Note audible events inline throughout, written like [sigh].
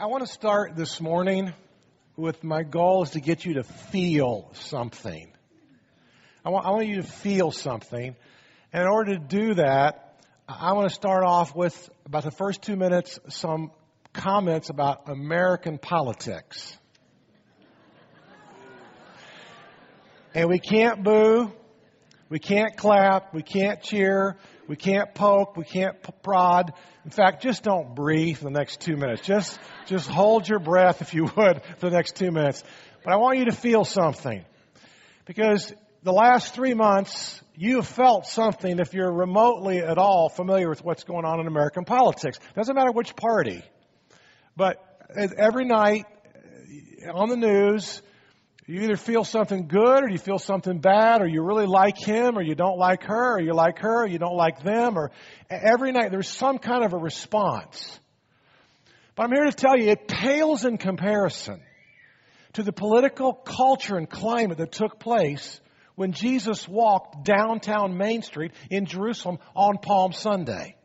I want to start this morning with my goal is to get you to feel something. I want, I want you to feel something. And in order to do that, I want to start off with about the first two minutes, some comments about American politics. And we can't boo, we can't clap, we can't cheer, we can't poke, we can't prod. In fact, just don't breathe for the next two minutes. Just, just hold your breath, if you would, for the next two minutes. But I want you to feel something. Because the last three months, you have felt something if you're remotely at all familiar with what's going on in American politics. Doesn't matter which party. But uh, every night uh, on the news, you either feel something good or you feel something bad or you really like him or you don't like her or you like her or you don't like them or every night there's some kind of a response. But I'm here to tell you it pales in comparison to the political culture and climate that took place when Jesus walked downtown Main Street in Jerusalem on Palm Sunday.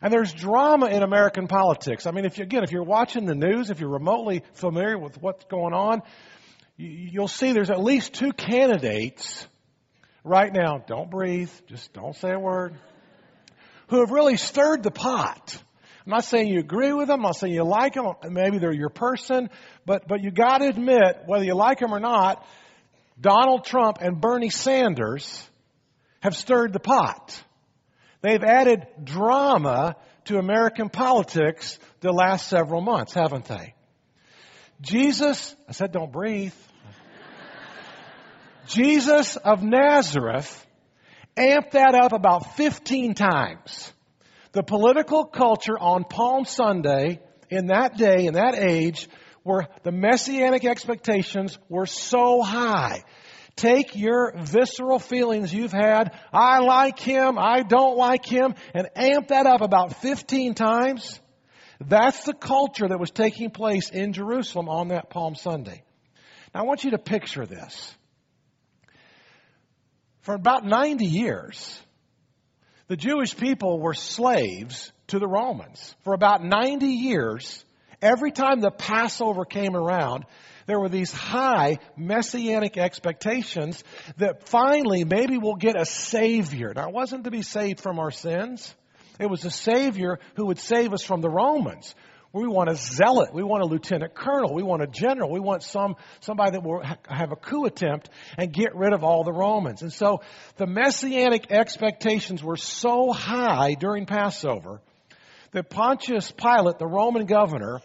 And there's drama in American politics. I mean, if you, again, if you're watching the news, if you're remotely familiar with what's going on, you'll see there's at least two candidates right now. Don't breathe. Just don't say a word. Who have really stirred the pot. I'm not saying you agree with them. I'm not saying you like them. Maybe they're your person. But, but you got to admit, whether you like them or not, Donald Trump and Bernie Sanders have stirred the pot. They've added drama to American politics the last several months, haven't they? Jesus, I said don't breathe. Jesus of Nazareth amped that up about 15 times. The political culture on Palm Sunday in that day, in that age, where the messianic expectations were so high. Take your visceral feelings you've had, I like him, I don't like him, and amp that up about 15 times. That's the culture that was taking place in Jerusalem on that Palm Sunday. Now I want you to picture this. For about 90 years, the Jewish people were slaves to the Romans. For about 90 years, every time the Passover came around, there were these high messianic expectations that finally maybe we'll get a savior. Now it wasn't to be saved from our sins. It was a Savior who would save us from the Romans. We want a zealot. We want a lieutenant colonel. We want a general. We want some, somebody that will have a coup attempt and get rid of all the Romans. And so the messianic expectations were so high during Passover that Pontius Pilate, the Roman governor,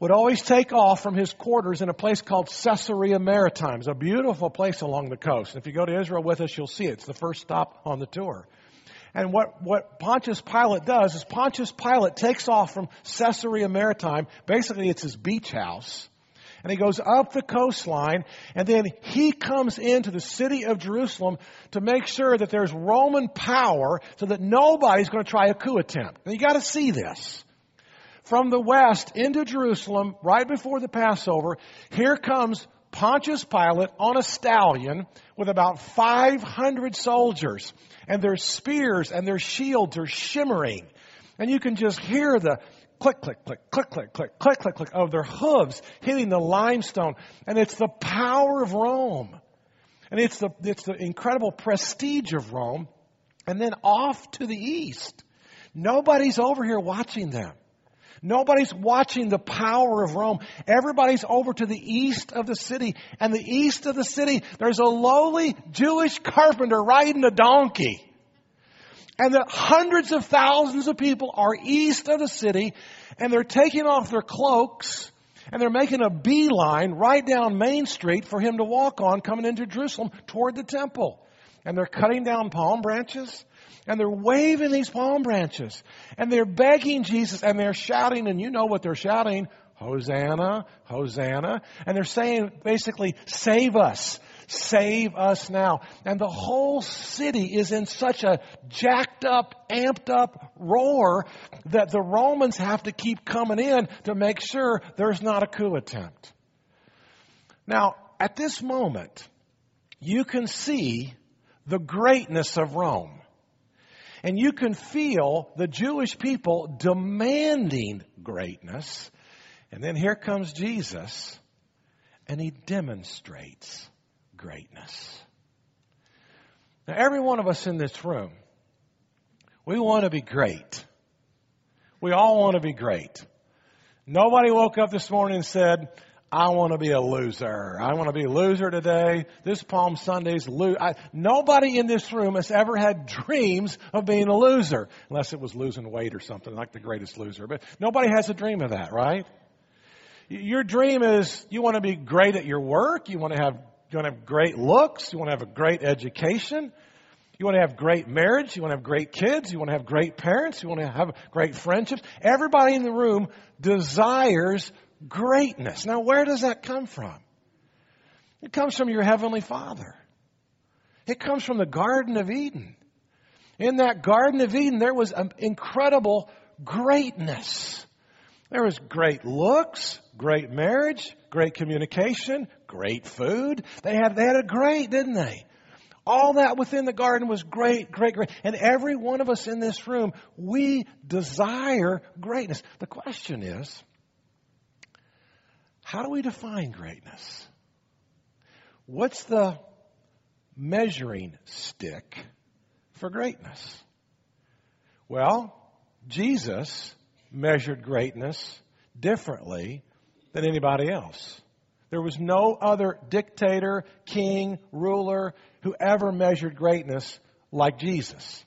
would always take off from his quarters in a place called Caesarea Maritima. It's a beautiful place along the coast. If you go to Israel with us, you'll see it. It's the first stop on the tour. And what, what Pontius Pilate does is Pontius Pilate takes off from Caesarea Maritima. Basically, it's his beach house. And he goes up the coastline, and then he comes into the city of Jerusalem to make sure that there's Roman power so that nobody's going to try a coup attempt. Now you gotta see this. From the west into Jerusalem, right before the Passover, here comes Pontius Pilate on a stallion with about 500 soldiers and their spears and their shields are shimmering. And you can just hear the click, click, click, click, click, click, click, click, click of their hooves hitting the limestone. And it's the power of Rome. And it's the, it's the incredible prestige of Rome. And then off to the east. Nobody's over here watching them. Nobody's watching the power of Rome. Everybody's over to the east of the city. And the east of the city, there's a lowly Jewish carpenter riding a donkey. And the hundreds of thousands of people are east of the city and they're taking off their cloaks and they're making a beeline right down Main Street for him to walk on coming into Jerusalem toward the temple. And they're cutting down palm branches and they're waving these palm branches. And they're begging Jesus and they're shouting, and you know what they're shouting. Hosanna, Hosanna. And they're saying basically, save us. Save us now. And the whole city is in such a jacked up, amped up roar that the Romans have to keep coming in to make sure there's not a coup attempt. Now, at this moment, you can see the greatness of Rome. And you can feel the Jewish people demanding greatness And then here comes Jesus, and he demonstrates greatness. Now, every one of us in this room, we want to be great. We all want to be great. Nobody woke up this morning and said, I want to be a loser. I want to be a loser today. This Palm Sunday's lo- I, nobody in this room has ever had dreams of being a loser, unless it was losing weight or something like the greatest loser. But nobody has a dream of that, right? Your dream is you want to be great at your work. You want to have you want to have great looks. You want to have a great education. You want to have great marriage. You want to have great kids. You want to have great parents. You want to have great friendships. Everybody in the room desires greatness. Now, where does that come from? It comes from your Heavenly Father. It comes from the Garden of Eden. In that Garden of Eden, there was an incredible greatness. There was great looks, great marriage, great communication, great food. They had, they had a great, didn't they? All that within the garden was great, great, great. And every one of us in this room, we desire greatness. The question is, how do we define greatness? What's the measuring stick for greatness? Well, Jesus measured greatness differently than anybody else. There was no other dictator, king, ruler who ever measured greatness like Jesus.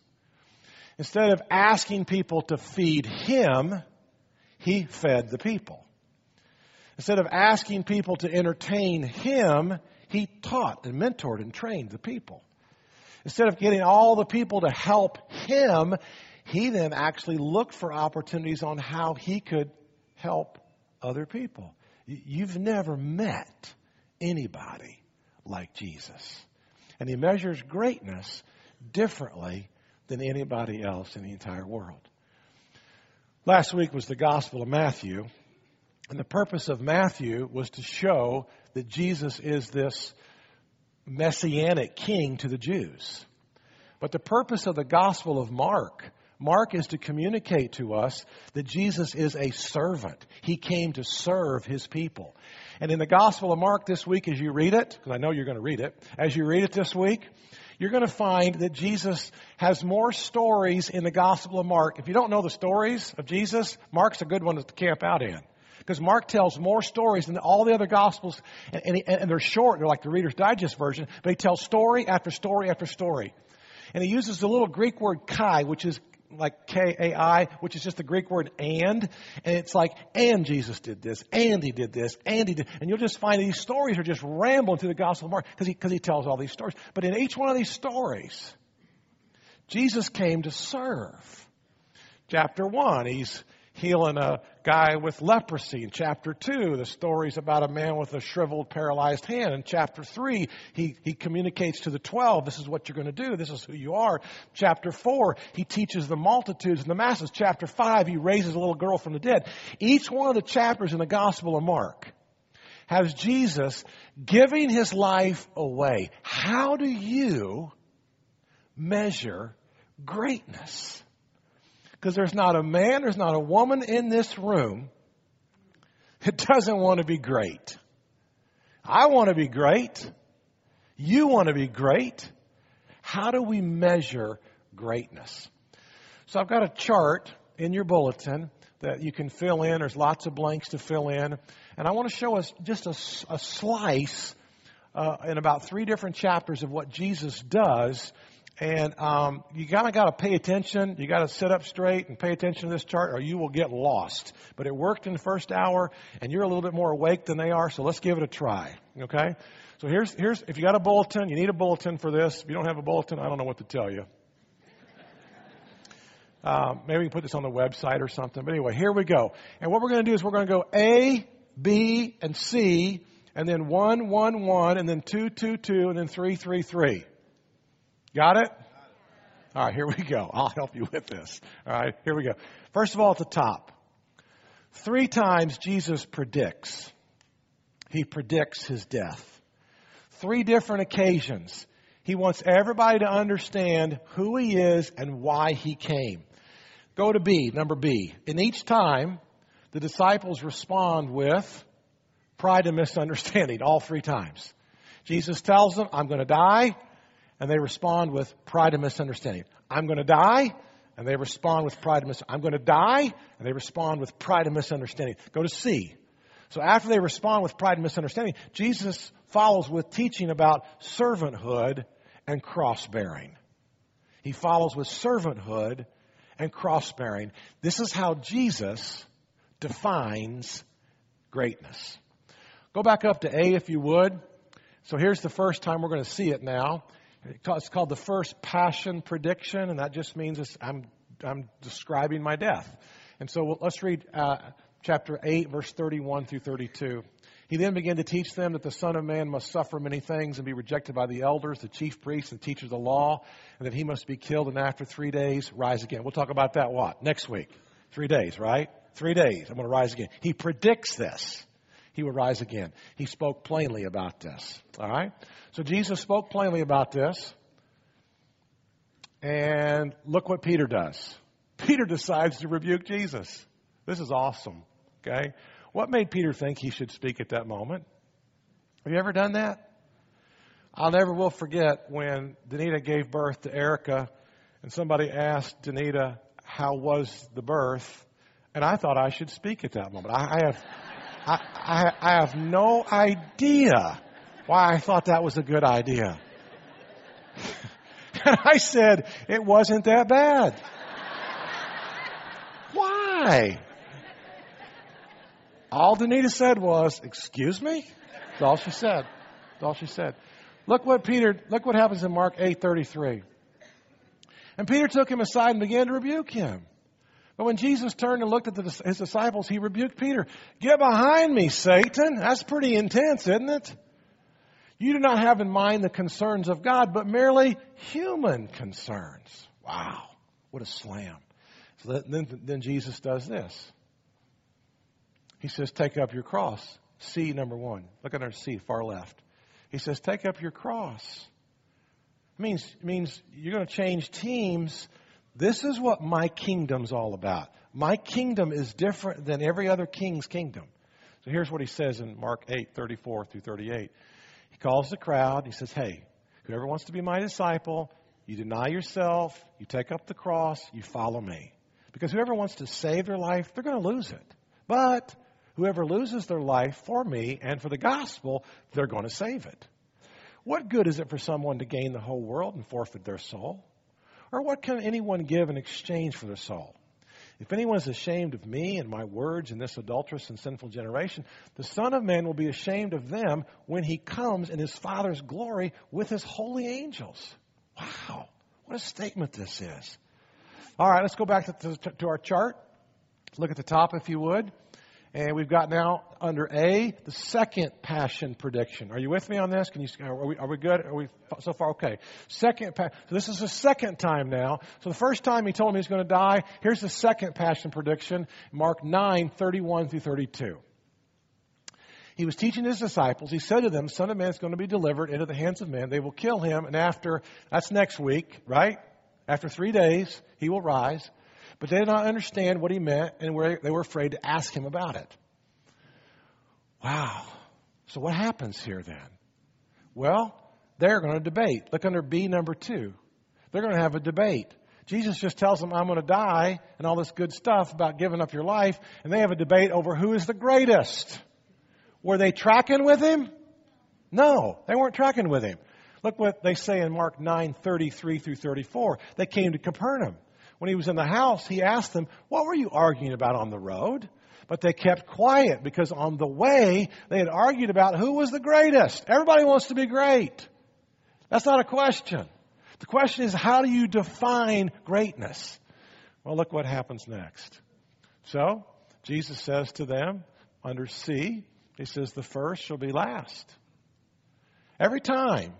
Instead of asking people to feed him, he fed the people. Instead of asking people to entertain him, he taught and mentored and trained the people. Instead of getting all the people to help him, he then actually looked for opportunities on how he could help other people. You've never met anybody like Jesus. And he measures greatness differently than anybody else in the entire world. Last week was the Gospel of Matthew. And the purpose of Matthew was to show that Jesus is this messianic king to the Jews. But the purpose of the Gospel of Mark, Mark is to communicate to us that Jesus is a servant. He came to serve his people. And in the Gospel of Mark this week, as you read it, because I know you're going to read it, as you read it this week, you're going to find that Jesus has more stories in the Gospel of Mark. If you don't know the stories of Jesus, Mark's a good one to camp out in. Because Mark tells more stories than all the other Gospels, and, and, and they're short. They're like the Reader's Digest version, but he tells story after story after story. And he uses the little Greek word kai, which is like K-A-I, which is just the Greek word and. And it's like, and Jesus did this, and he did this, and he did. And you'll just find these stories are just rambling through the Gospel of Mark because he, cause he tells all these stories. But in each one of these stories, Jesus came to serve. Chapter one, he's healing a guy with leprosy. In chapter 2, the story's about a man with a shriveled, paralyzed hand. In chapter 3, he, he communicates to the 12, this is what you're going to do, this is who you are. Chapter 4, he teaches the multitudes and the masses. Chapter 5, he raises a little girl from the dead. Each one of the chapters in the Gospel of Mark has Jesus giving his life away. How do you measure greatness? Because there's not a man, there's not a woman in this room [laughs] that doesn't want to be great. I want to be great. You want to be great. How do we measure greatness? So I've got a chart in your bulletin that you can fill in. There's lots of blanks to fill in. And I want to show us just a, a slice uh, in about three different chapters of what Jesus does and um, you kind of got to pay attention. You got to sit up straight and pay attention to this chart, or you will get lost. But it worked in the first hour, and you're a little bit more awake than they are. So let's give it a try. Okay. So here's here's if you got a bulletin, you need a bulletin for this. If you don't have a bulletin, I don't know what to tell you. Um, maybe we can put this on the website or something. But anyway, here we go. And what we're going to do is we're going to go A, B, and C, and then one, one, one, and then two, two, two, and then three, three, three. Got it? All right, here we go. [laughs] I'll help you with this. All right, here we go. First of all, at the top, three times Jesus predicts. He predicts his death. Three different occasions. He wants everybody to understand who he is and why he came. Go to B, number B. In each time, the disciples respond with pride and misunderstanding all three times. Jesus tells them, I'm going to die, and they respond with pride and misunderstanding. I'm going to die, and they respond with pride and misunderstanding. I'm going to die, and they respond with pride and misunderstanding. Go to C. So after they respond with pride and misunderstanding, Jesus follows with teaching about servanthood and cross bearing. He follows with servanthood and cross bearing. This is how Jesus defines greatness. Go back up to A if you would. So here's the first time we're going to see it now. It's called the first passion prediction, and that just means I'm, I'm describing my death. And so let's read uh, chapter 8, verse 31 through 32. He then began to teach them that the Son of Man must suffer many things and be rejected by the elders, the chief priests, and teachers of the law, and that he must be killed and after three days rise again. We'll talk about that what? Next week. Three days, right? Three days. I'm going to rise again. He predicts this. He will rise again. He spoke plainly about this. All right? So Jesus spoke plainly about this. And look what Peter does. Peter [laughs] decides to rebuke Jesus. This is awesome. Okay? What made Peter think he should speak at that moment? Have you ever done that? I'll never will forget when Danita gave birth to Erica and somebody asked Danita, how was the birth? And I thought I should speak at that moment. I have, I, I, I have no idea why I thought that was a good idea. [laughs] and I said, it wasn't that bad. Why? All Danita said was, excuse me? That's all she said. That's all she said. Look what Peter, look what happens in Mark 8:33. And Peter took him aside and began to rebuke him. But when Jesus turned and looked at the, his disciples, he rebuked Peter. Get behind me, Satan. That's pretty intense, isn't it? You do not have in mind the concerns of God, but merely human concerns. Wow. What a slam. So then, then Jesus does this. He says, take up your cross. C number one. Look under C, far left. He says, take up your cross. It means, it means you're going to change teams. This is what my kingdom's all about. My kingdom is different than every other king's kingdom. So here's what he says in Mark 8, 34 through 38. He calls the crowd. He says, Hey, whoever wants to be my disciple, you deny yourself, you take up the cross, you follow me. Because whoever wants to save their life, they're going to lose it. But whoever loses their life for me and for the gospel, they're going to save it. What good is it for someone to gain the whole world and forfeit their soul? Or what can anyone give in exchange for their soul? If anyone is ashamed of me and my words in this adulterous and sinful generation, the Son of Man will be ashamed of them when he comes in his Father's glory with his holy angels. Wow, what a statement this is. All right, let's go back to, to, to our chart. Look at the top, if you would. And we've got now under A, the second passion prediction. Are you with me on this? Can you, are we, are we good? Are we so far? Okay. Second, so this is the second time now. So the first time he told me he's going to die. Here's the second passion prediction. Mark 9, 31 through 32. He was teaching his disciples. He said to them, Son of Man is going to be delivered into the hands of men. They will kill him. And after, that's next week, right? After three days, he will rise. But they did not understand what he meant and they were afraid to ask him about it. Wow. So what happens here then? Well, they're going to debate. Look under B number two. They're going to have a debate. Jesus just tells them, I'm going to die and all this good stuff about giving up your life. And they have a debate over who is the greatest. Were they tracking with him? No, they weren't tracking with him. Look what they say in Mark 9, 33 through 34. They came to Capernaum when he was in the house, he asked them, What were you arguing about on the road? But they kept quiet because on the way, they had argued about who was the greatest. Everybody wants to be great. That's not a question. The question is, how do you define greatness? Well, look what happens next. So, Jesus says to them, under C, he says, the first shall be last. Every time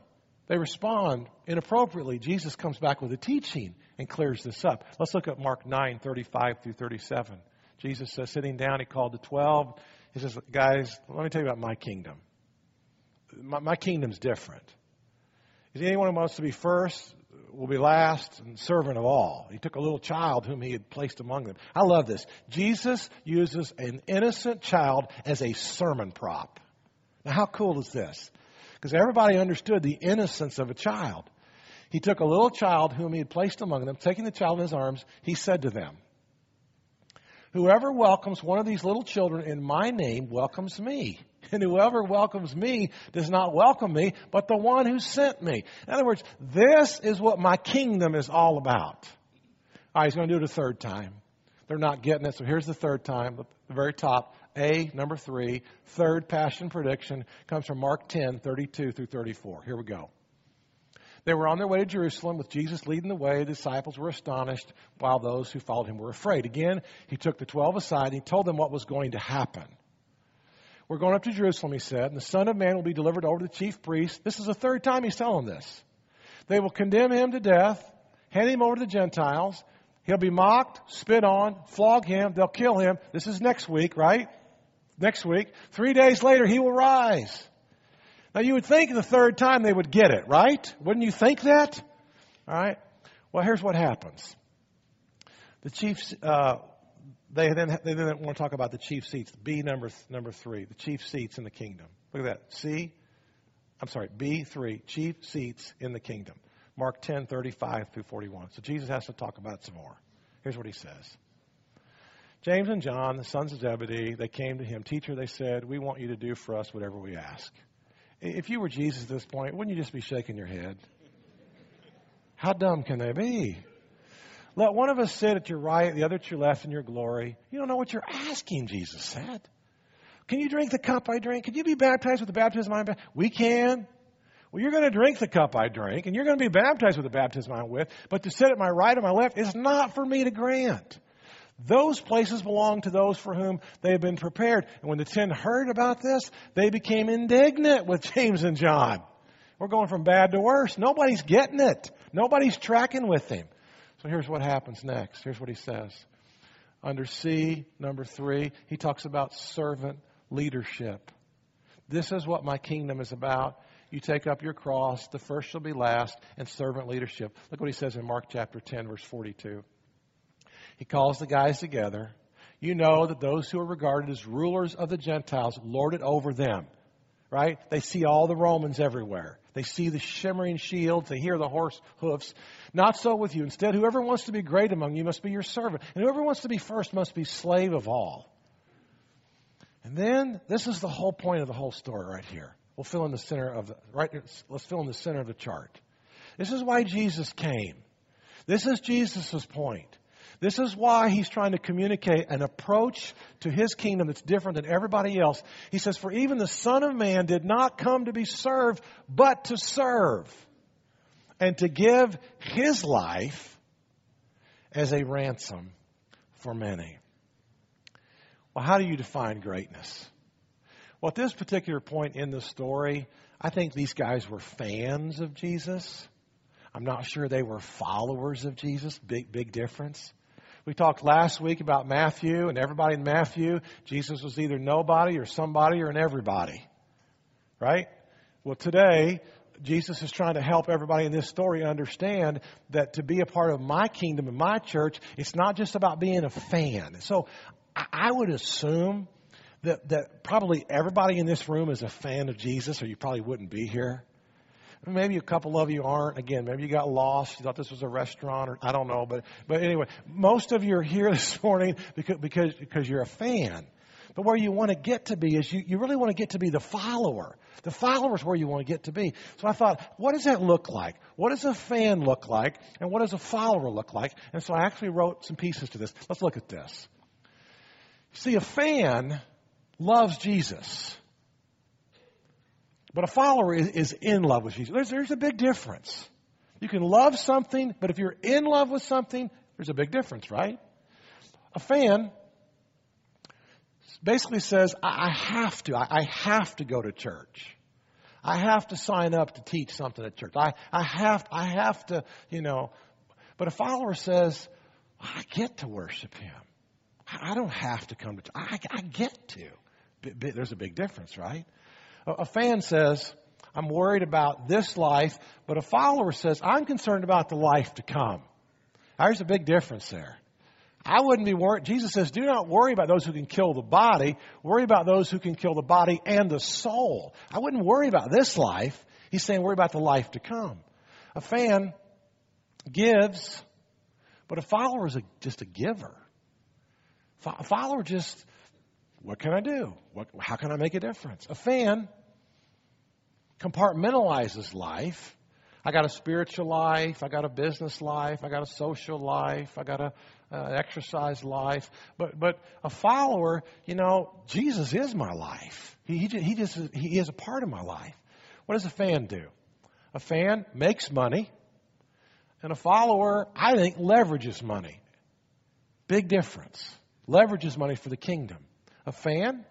they respond inappropriately, Jesus comes back with a teaching and clears this up. Let's look at Mark 9, 35 through 37. Jesus says, sitting down, he called the 12. He says, guys, let me tell you about my kingdom. My, my kingdom's different. Is anyone who wants to be first will be last and servant of all. He took a little child whom he had placed among them. I love this. Jesus uses an innocent child as a sermon prop. Now, how cool is this? Because everybody understood the innocence of a child. He took a little child whom he had placed among them, taking the child in his arms, he said to them, Whoever welcomes one of these little children in my name welcomes me. [laughs] And whoever welcomes me does not welcome me, but the one who sent me. In other words, this is what my kingdom is all about. All right, he's going to do it a third time. They're not getting it, so here's the third time, the very top. A, number three, third passion prediction comes from Mark 10, 32 through 34. Here we go. They were on their way to Jerusalem with Jesus leading the way. The disciples were astonished while those who followed him were afraid. Again, he took the twelve aside and he told them what was going to happen. We're going up to Jerusalem, he said, and the Son of Man will be delivered over to the chief priests. This is the third time he's telling this. They will condemn him to death, hand him over to the Gentiles. He'll be mocked, spit on, flog him, they'll kill him. This is next week, right? Next week. Three days later, he will rise. Now you would think the third time they would get it, right? Wouldn't you think that? All right. Well, here's what happens. The chiefs, uh, they then they then want to talk about the chief seats. B number number three, the chief seats in the kingdom. Look at that. C, I'm sorry, B three, chief seats in the kingdom. Mark 10, 35 through 41. So Jesus has to talk about some more. Here's what he says. James and John, the sons of Zebedee, they came to him. Teacher, they said, we want you to do for us whatever we ask. If you were Jesus at this point, wouldn't you just be shaking your head? How dumb can they be? Let one of us sit at your right, the other at your left in your glory. You don't know what you're asking, Jesus said. Can you drink the cup I drink? Can you be baptized with the baptism I'm baptized? We can. Well, you're going to drink the cup I drink, and you're going to be baptized with the baptism I'm with, but to sit at my right or my left is not for me to grant. Those places belong to those for whom they have been prepared. And when the ten heard about this, they became indignant with James and John. We're going from bad to worse. Nobody's getting it. Nobody's tracking with him. So here's what happens next. Here's what he says. Under C, number three, he talks about servant leadership. This is what my kingdom is about. You take up your cross, the first shall be last, and servant leadership. Look what he says in Mark chapter 10, verse 42. He calls the guys together. You know that those who are regarded as rulers of the Gentiles lord it over them, right? They see all the Romans everywhere. They see the shimmering shields. They hear the horse hoofs. Not so with you. Instead, whoever wants to be great among you must be your servant. And whoever wants to be first must be slave of all. And then, this is the whole point of the whole story right here. We'll fill in the center of the, right, let's fill in the center of the chart. This is why Jesus came. This is Jesus' point. This is why he's trying to communicate an approach to his kingdom that's different than everybody else. He says, For even the Son of Man did not come to be served, but to serve, and to give his life as a ransom for many. Well, how do you define greatness? Well, at this particular point in the story, I think these guys were fans of Jesus. I'm not sure they were followers of Jesus. Big, big difference. We talked last week about Matthew and everybody in Matthew. Jesus was either nobody or somebody or an everybody. Right? Well, today, Jesus is trying to help everybody in this story understand that to be a part of my kingdom and my church, it's not just about being a fan. So I would assume that, that probably everybody in this room is a fan of Jesus, or you probably wouldn't be here. Maybe a couple of you aren't. Again, maybe you got lost. You thought this was a restaurant, or I don't know. But but anyway, most of you are here [laughs] this morning because because because you're a fan. But where you want to get to be is you, you really want to get to be the follower. The follower is where you want to get to be. So I thought, what does that look like? What does a fan look like? And what does a follower look like? And so I actually wrote some pieces to this. Let's look at this. See, a fan loves Jesus. But a follower is, is in love with Jesus. There's, there's a big difference. You can love something, but if you're in love with something, there's a big difference, right? A fan basically says, I, I have to. I, I, have to go to church. I have to sign up to teach something at church. I, I have I have to, you know. But a follower says, I get to worship him. I don't have to come to church. I, I get to. There's a big difference, right? A fan says, I'm worried about this life, but a follower says, I'm concerned about the life to come. There's a big difference there. I wouldn't be worried. Jesus says, do not worry about those who can kill the body. Worry about those who can kill the body and the soul. I wouldn't worry about this life. He's saying worry about the life to come. A fan gives, but a follower is a, just a giver. A follower just, what can I do? What, how can I make a difference? A fan compartmentalizes life. I got a spiritual life. I got a business life. I got a social life. I got a uh, exercise life. But but a follower, you know, Jesus is my life. He he, he just he is a part of my life. What does a fan do? A fan makes money, and a follower, I think, leverages money. Big difference. Leverages money for the kingdom. A fan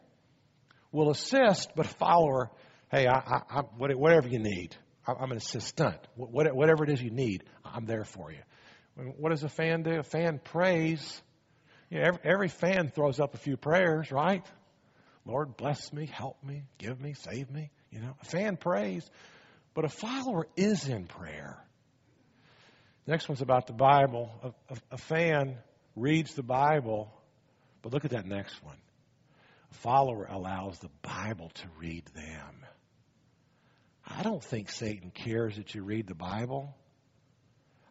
will assist, but a follower hey, I, I, I, whatever you need, I'm an assistant. Whatever it is you need, I'm there for you. What does a fan do? A fan prays. You know, every, every fan throws up a few prayers, right? Lord, bless me, help me, give me, save me. You know, a fan prays, but a follower is in prayer. Next one's about the Bible. A, a, a fan reads the Bible, but look at that next one. Follower allows the Bible to read them. I don't think Satan cares that you read the Bible.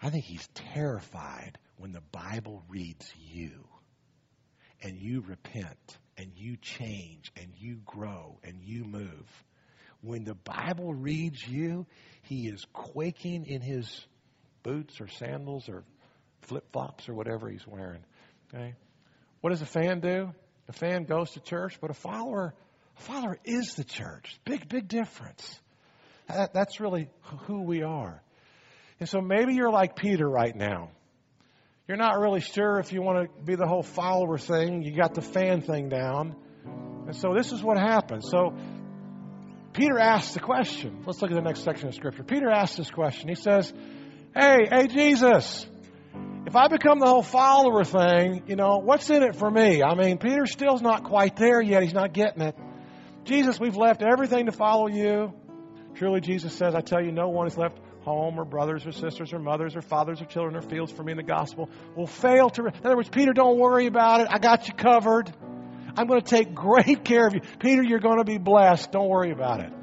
I think he's terrified when the Bible reads you and you repent and you change and you grow and you move. When the Bible reads you, he is quaking in his boots or sandals or flip flops or whatever he's wearing. Okay? What does a fan do? A fan goes to church, but a follower, a follower is the church. Big, big difference. That, that's really who we are. And so maybe you're like Peter right now. You're not really sure if you want to be the whole follower thing. You got the fan thing down. And so this is what happens. So Peter asks the question. Let's look at the next section of Scripture. Peter asks this question. He says, Hey, hey, Jesus, if I become the whole follower thing, you know, what's in it for me? I mean, Peter still's not quite there yet. He's not getting it. Jesus, we've left everything to follow you. Truly, Jesus says, I tell you, no one has left home or brothers or sisters or mothers or fathers or children or fields for me in the gospel will fail to. In other words, Peter, don't worry about it. I got you covered. I'm going to take [laughs] great care of you. Peter, you're going to be blessed. Don't worry about it.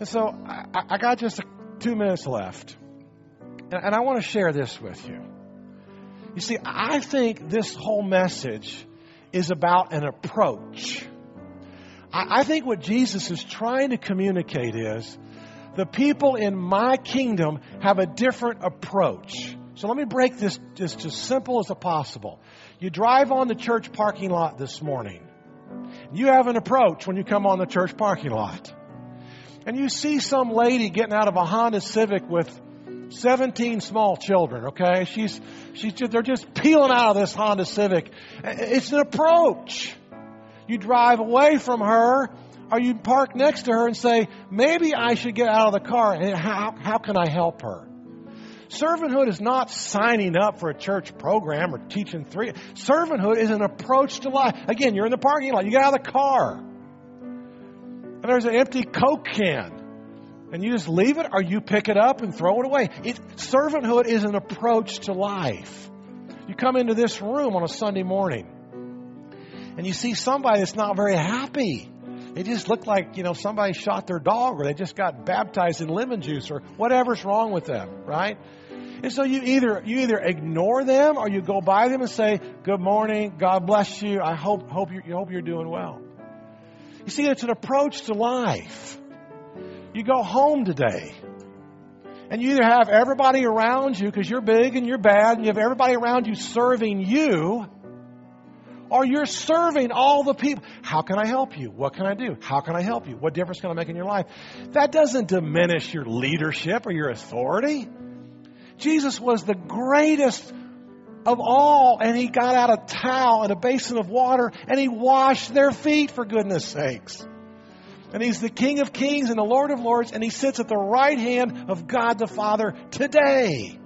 And so I, I got just two minutes left. And, and I want to share this with you. You see, I think this whole message is about an approach. I, I think what Jesus is trying to communicate is the people in my kingdom have a different approach. So let me break this just as simple as possible. You drive on the church parking lot this morning. You have an approach when you come on the church parking lot. And you see some lady getting out of a Honda Civic with 17 small children, okay? She's, she's just, they're just peeling out of this Honda Civic. It's an approach. You drive away from her or you park next to her and say, maybe I should get out of the car and how, how can I help her? Servanthood is not signing up for a church program or teaching three. Servanthood is an approach to life. Again, you're in the parking lot. You get out of the car. And there's an empty Coke can. And you just leave it or you pick it up and throw it away. It, servanthood is an approach to life. You come into this room on a Sunday morning and you see somebody that's not very happy. They just look like, you know, somebody shot their dog or they just got baptized in lemon juice or whatever's wrong with them, right? And so you either you either ignore them or you go by them and say, "Good morning, God bless you. I hope hope you hope you're doing well." You see, it's an approach to life. You go home today, and you either have everybody around you because you're big and you're bad, and you have everybody around you serving you, or you're serving all the people. How can I help you? What can I do? How can I help you? What difference can I make in your life? That doesn't diminish your leadership or your authority. Jesus was the greatest of all, and he got out a towel and a basin of water and he washed their feet for goodness sakes. And he's the King of Kings and the Lord of Lords, and he sits at the right hand of God the Father today.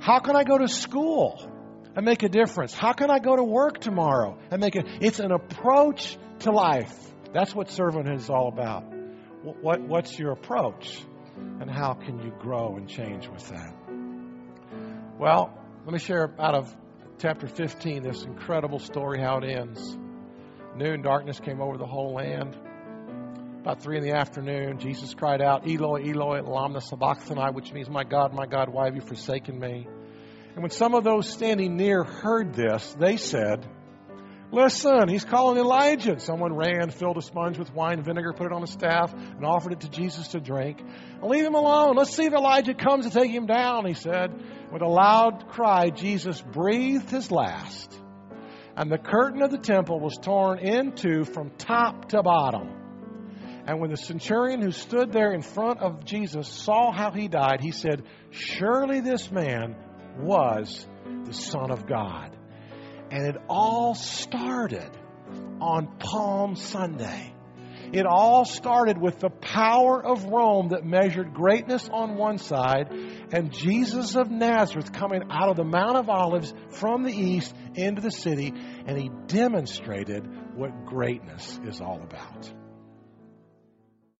How can I go to school? and make a difference? How can I go to work tomorrow and make it? It's an approach to life. That's what servanthood is all about. what, what's your approach? And how can you grow and change with that? Well, let me share out of chapter 15 this incredible story how it ends. Noon darkness came over the whole land. About three in the afternoon, Jesus cried out, Eloi, Eloi, lama sabachthani, which means, My God, my God, why have you forsaken me? And when some of those standing near heard this, they said, Listen, he's calling Elijah. Someone ran, filled a sponge with wine and vinegar, put it on a staff, and offered it to Jesus to drink. Leave him alone. Let's see if Elijah comes to take him down, he said. With a loud cry, Jesus breathed his last, and the curtain of the temple was torn in two from top to bottom. And when the centurion who stood there in front of Jesus saw how he died, he said, Surely this man was the Son of God. And it all started on Palm Sunday. It all started with the power of Rome that measured greatness on one side and Jesus of Nazareth coming out of the Mount of Olives from the east into the city, and he demonstrated what greatness is all about.